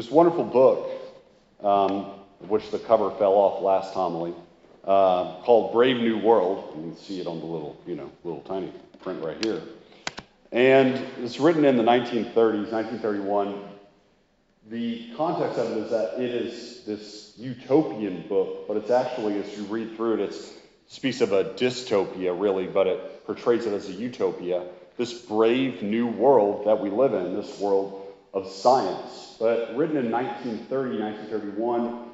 This wonderful book, um, which the cover fell off last homily, uh, called Brave New World. You can see it on the little, you know, little tiny print right here. And it's written in the 1930s, 1931. The context of it is that it is this utopian book, but it's actually, as you read through it, it speaks of a dystopia, really, but it portrays it as a utopia. This brave new world that we live in, this world of science. But written in 1930, 1931,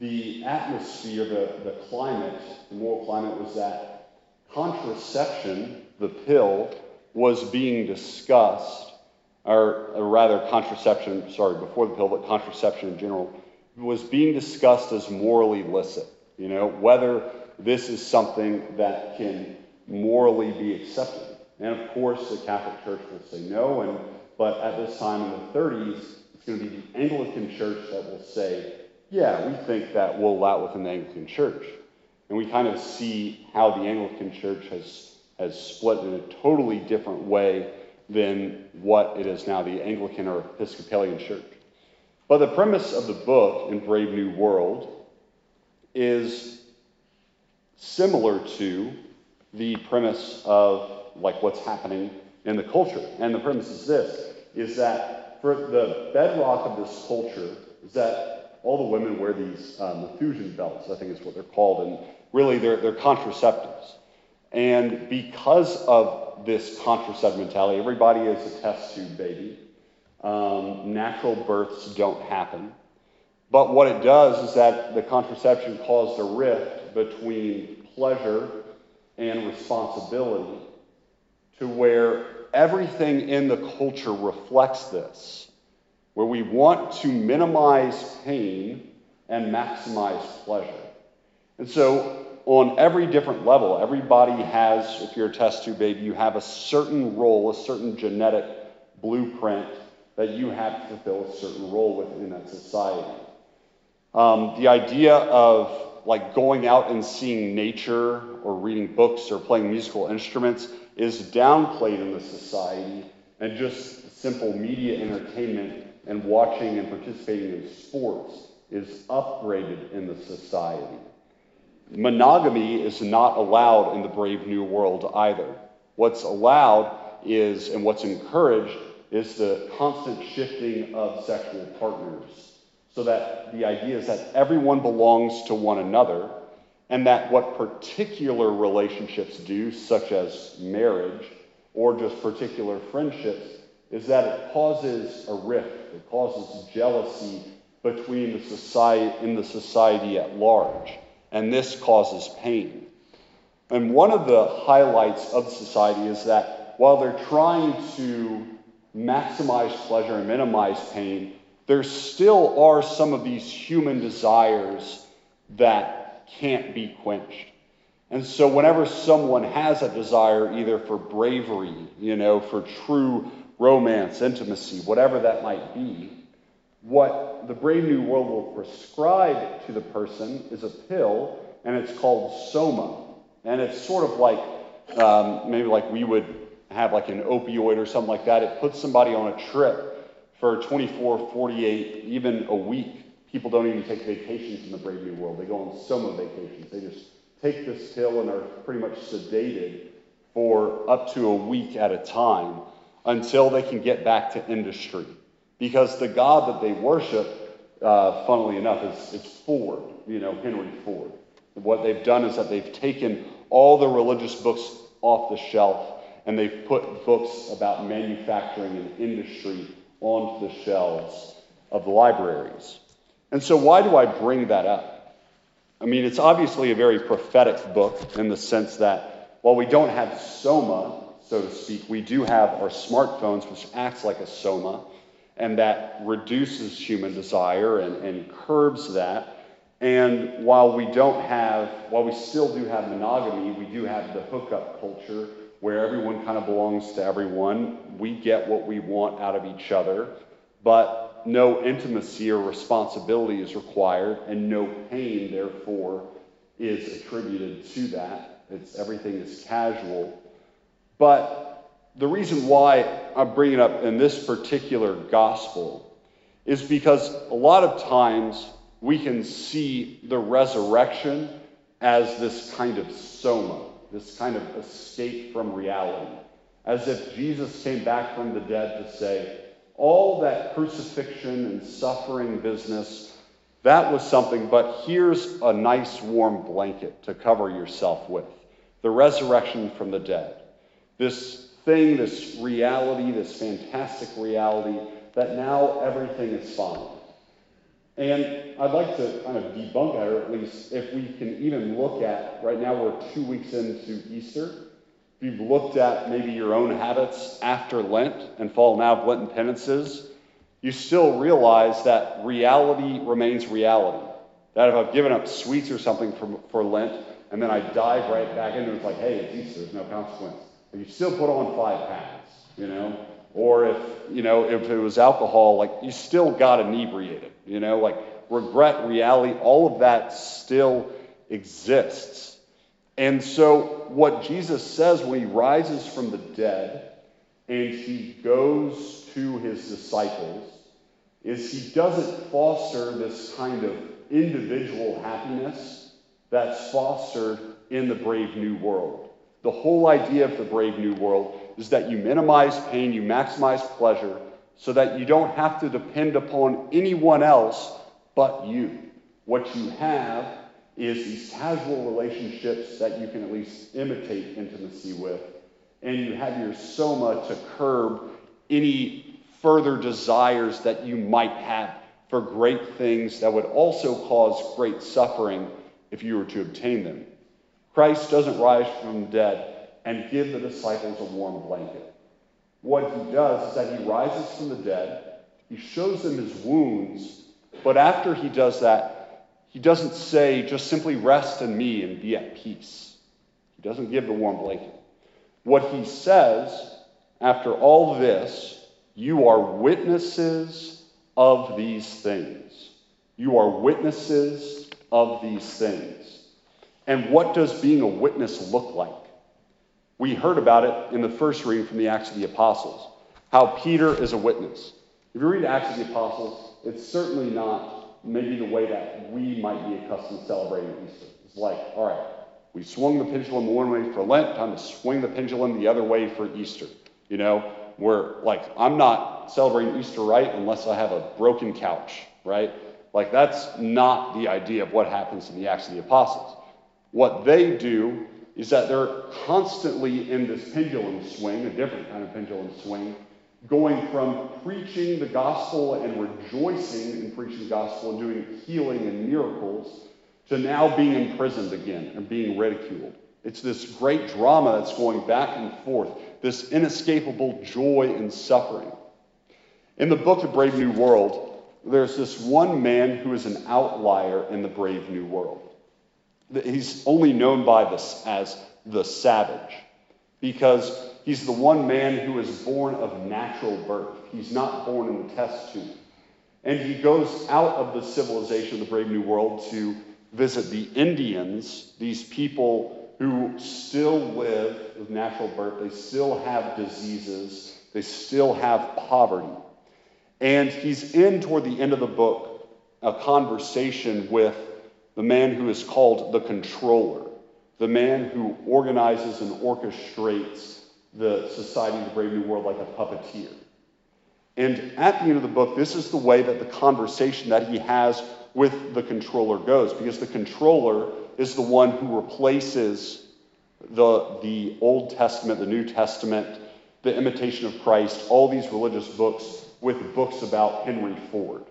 the atmosphere, the, the climate, the moral climate was that contraception, the pill, was being discussed, or, or rather, contraception, sorry, before the pill, but contraception in general, was being discussed as morally licit. You know, whether this is something that can morally be accepted. And of course, the Catholic Church will say no, and, but at this time in the 30s, it's going to be the Anglican Church that will say, yeah, we think that will allow within the Anglican Church. And we kind of see how the Anglican Church has, has split in a totally different way than what it is now, the Anglican or Episcopalian Church. But the premise of the book in Brave New World is similar to the premise of like what's happening in the culture. And the premise is this is that for the bedrock of this culture is that all the women wear these um, Malthusian belts, I think is what they're called, and really they're, they're contraceptives. And because of this contraceptive mentality, everybody is a test tube baby. Um, natural births don't happen. But what it does is that the contraception caused a rift between pleasure and responsibility to where everything in the culture reflects this, where we want to minimize pain and maximize pleasure. And so, on every different level, everybody has, if you're a test tube baby, you have a certain role, a certain genetic blueprint that you have to fulfill a certain role within that society. Um, the idea of like going out and seeing nature or reading books or playing musical instruments is downplayed in the society, and just simple media entertainment and watching and participating in sports is upgraded in the society. Monogamy is not allowed in the brave new world either. What's allowed is, and what's encouraged, is the constant shifting of sexual partners. So that the idea is that everyone belongs to one another, and that what particular relationships do, such as marriage or just particular friendships, is that it causes a rift, it causes jealousy between the society in the society at large, and this causes pain. And one of the highlights of society is that while they're trying to maximize pleasure and minimize pain, there still are some of these human desires that can't be quenched. And so, whenever someone has a desire, either for bravery, you know, for true romance, intimacy, whatever that might be, what the Brave New World will prescribe to the person is a pill, and it's called Soma. And it's sort of like um, maybe like we would have like an opioid or something like that. It puts somebody on a trip for 24, 48, even a week. People don't even take vacations in the Brave New World. They go on soma vacations. They just take this pill and are pretty much sedated for up to a week at a time until they can get back to industry. Because the God that they worship, uh, funnily enough, is, is Ford, you know, Henry Ford. What they've done is that they've taken all the religious books off the shelf and they've put books about manufacturing and industry onto the shelves of the libraries. And so, why do I bring that up? I mean, it's obviously a very prophetic book in the sense that while we don't have soma, so to speak, we do have our smartphones, which acts like a soma, and that reduces human desire and, and curbs that. And while we don't have, while we still do have monogamy, we do have the hookup culture where everyone kind of belongs to everyone. We get what we want out of each other, but no intimacy or responsibility is required, and no pain, therefore, is attributed to that. It's everything is casual. But the reason why I'm bringing up in this particular gospel is because a lot of times we can see the resurrection as this kind of soma, this kind of escape from reality, as if Jesus came back from the dead to say, all that crucifixion and suffering business, that was something, but here's a nice warm blanket to cover yourself with the resurrection from the dead. This thing, this reality, this fantastic reality, that now everything is fine. And I'd like to kind of debunk that, or at least if we can even look at, right now we're two weeks into Easter. You've looked at maybe your own habits after Lent and fallen out of Lenten penances, you still realize that reality remains reality. That if I've given up sweets or something for, for Lent, and then I dive right back into it, it's like, hey, it's Easter, there's no consequence. But you still put on five pounds, you know? Or if, you know, if it was alcohol, like you still got inebriated, you know, like regret, reality, all of that still exists. And so what Jesus says when he rises from the dead and he goes to his disciples is he doesn't foster this kind of individual happiness that's fostered in the brave new world. The whole idea of the brave new world is that you minimize pain, you maximize pleasure, so that you don't have to depend upon anyone else but you. What you have is these casual relationships that you can at least imitate intimacy with, and you have your soma to curb any further desires that you might have for great things that would also cause great suffering if you were to obtain them. Christ doesn't rise from the dead and give the disciples a warm blanket. What he does is that he rises from the dead, he shows them his wounds, but after he does that, he doesn't say, just simply rest in me and be at peace. He doesn't give the warm blanket. What he says, after all this, you are witnesses of these things. You are witnesses of these things. And what does being a witness look like? We heard about it in the first reading from the Acts of the Apostles, how Peter is a witness. If you read Acts of the Apostles, it's certainly not maybe the way that we might be accustomed to celebrating Easter. It's like, all right, we swung the pendulum one way for Lent, time to swing the pendulum the other way for Easter. You know, where like I'm not celebrating Easter right unless I have a broken couch, right? Like that's not the idea of what happens in the Acts of the Apostles. What they do is that they're constantly in this pendulum swing, a different kind of pendulum swing, going from preaching the gospel and rejoicing in preaching the gospel and doing healing and miracles to now being imprisoned again and being ridiculed. It's this great drama that's going back and forth, this inescapable joy and suffering. In the book, The Brave New World, there's this one man who is an outlier in the brave new world. He's only known by this as the savage because he's the one man who is born of natural birth. He's not born in the test tube. And he goes out of the civilization of the brave new world to visit the Indians, these people who still live with natural birth. They still have diseases. They still have poverty. And he's in toward the end of the book a conversation with the man who is called the controller, the man who organizes and orchestrates the society of the Brave New World like a puppeteer. And at the end of the book, this is the way that the conversation that he has with the controller goes, because the controller is the one who replaces the, the Old Testament, the New Testament, the imitation of Christ, all these religious books with books about Henry Ford.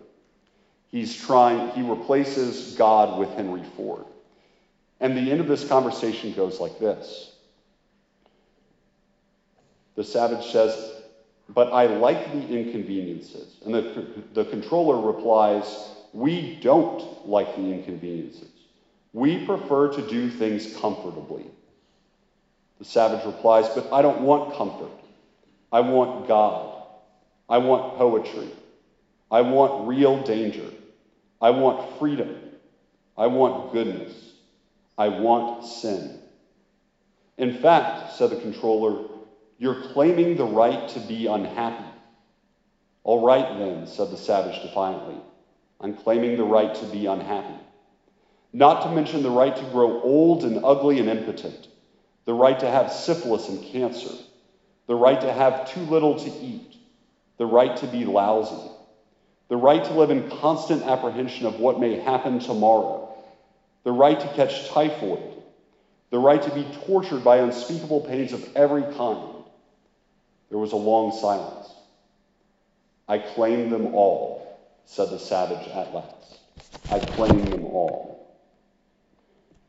He's trying, he replaces God with Henry Ford. And the end of this conversation goes like this The savage says, But I like the inconveniences. And the, the controller replies, We don't like the inconveniences. We prefer to do things comfortably. The savage replies, But I don't want comfort. I want God. I want poetry. I want real danger. I want freedom. I want goodness. I want sin. In fact, said the controller, you're claiming the right to be unhappy. All right, then, said the savage defiantly. I'm claiming the right to be unhappy. Not to mention the right to grow old and ugly and impotent, the right to have syphilis and cancer, the right to have too little to eat, the right to be lousy, the right to live in constant apprehension of what may happen tomorrow, the right to catch typhoid, the right to be tortured by unspeakable pains of every kind. There was a long silence. I claim them all, said the savage at last. I claim them all.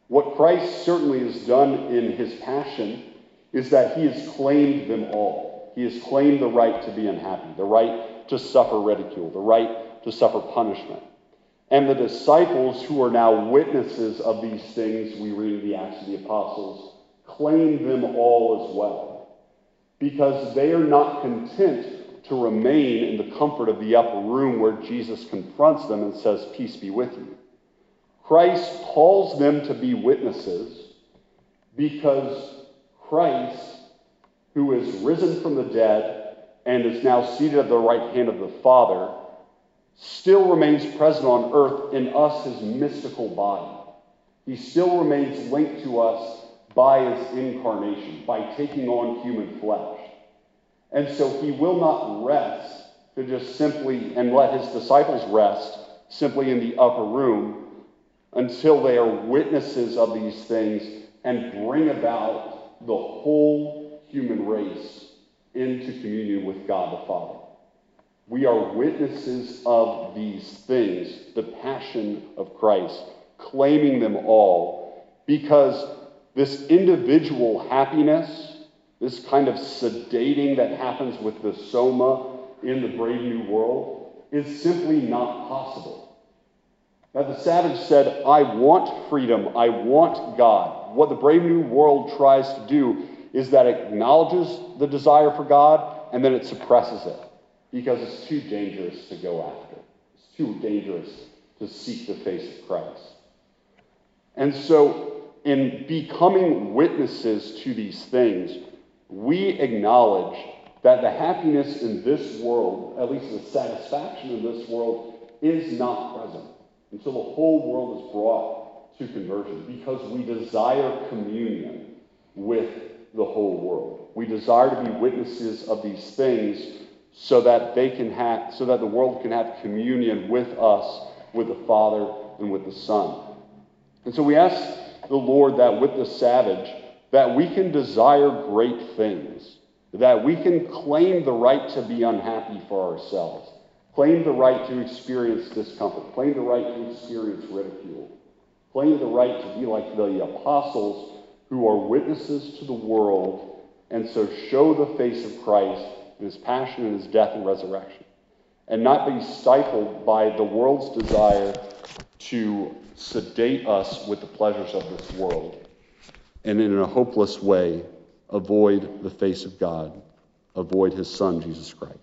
What Christ certainly has done in his passion is that he has claimed them all. He has claimed the right to be unhappy, the right to suffer ridicule, the right to suffer punishment. And the disciples, who are now witnesses of these things, we read in the Acts of the Apostles, claim them all as well. Because they are not content to remain in the comfort of the upper room where Jesus confronts them and says, Peace be with you. Christ calls them to be witnesses because Christ, who is risen from the dead and is now seated at the right hand of the Father, still remains present on earth in us, his mystical body. He still remains linked to us by his incarnation, by taking on human flesh. And so he will not rest to just simply, and let his disciples rest simply in the upper room until they are witnesses of these things and bring about the whole human race into communion with God the Father. We are witnesses of these things, the passion of Christ, claiming them all, because this individual happiness this kind of sedating that happens with the soma in the brave new world is simply not possible. Now, the savage said, I want freedom, I want God. What the brave new world tries to do is that it acknowledges the desire for God and then it suppresses it because it's too dangerous to go after. It's too dangerous to seek the face of Christ. And so, in becoming witnesses to these things, we acknowledge that the happiness in this world, at least the satisfaction in this world, is not present until the whole world is brought to conversion because we desire communion with the whole world. We desire to be witnesses of these things so that they can have so that the world can have communion with us, with the Father and with the Son. And so we ask the Lord that with the savage that we can desire great things, that we can claim the right to be unhappy for ourselves, claim the right to experience discomfort, claim the right to experience ridicule, claim the right to be like the apostles who are witnesses to the world and so show the face of Christ his passion and his death and resurrection, and not be stifled by the world's desire to sedate us with the pleasures of this world and in a hopeless way avoid the face of God, avoid his son, Jesus Christ.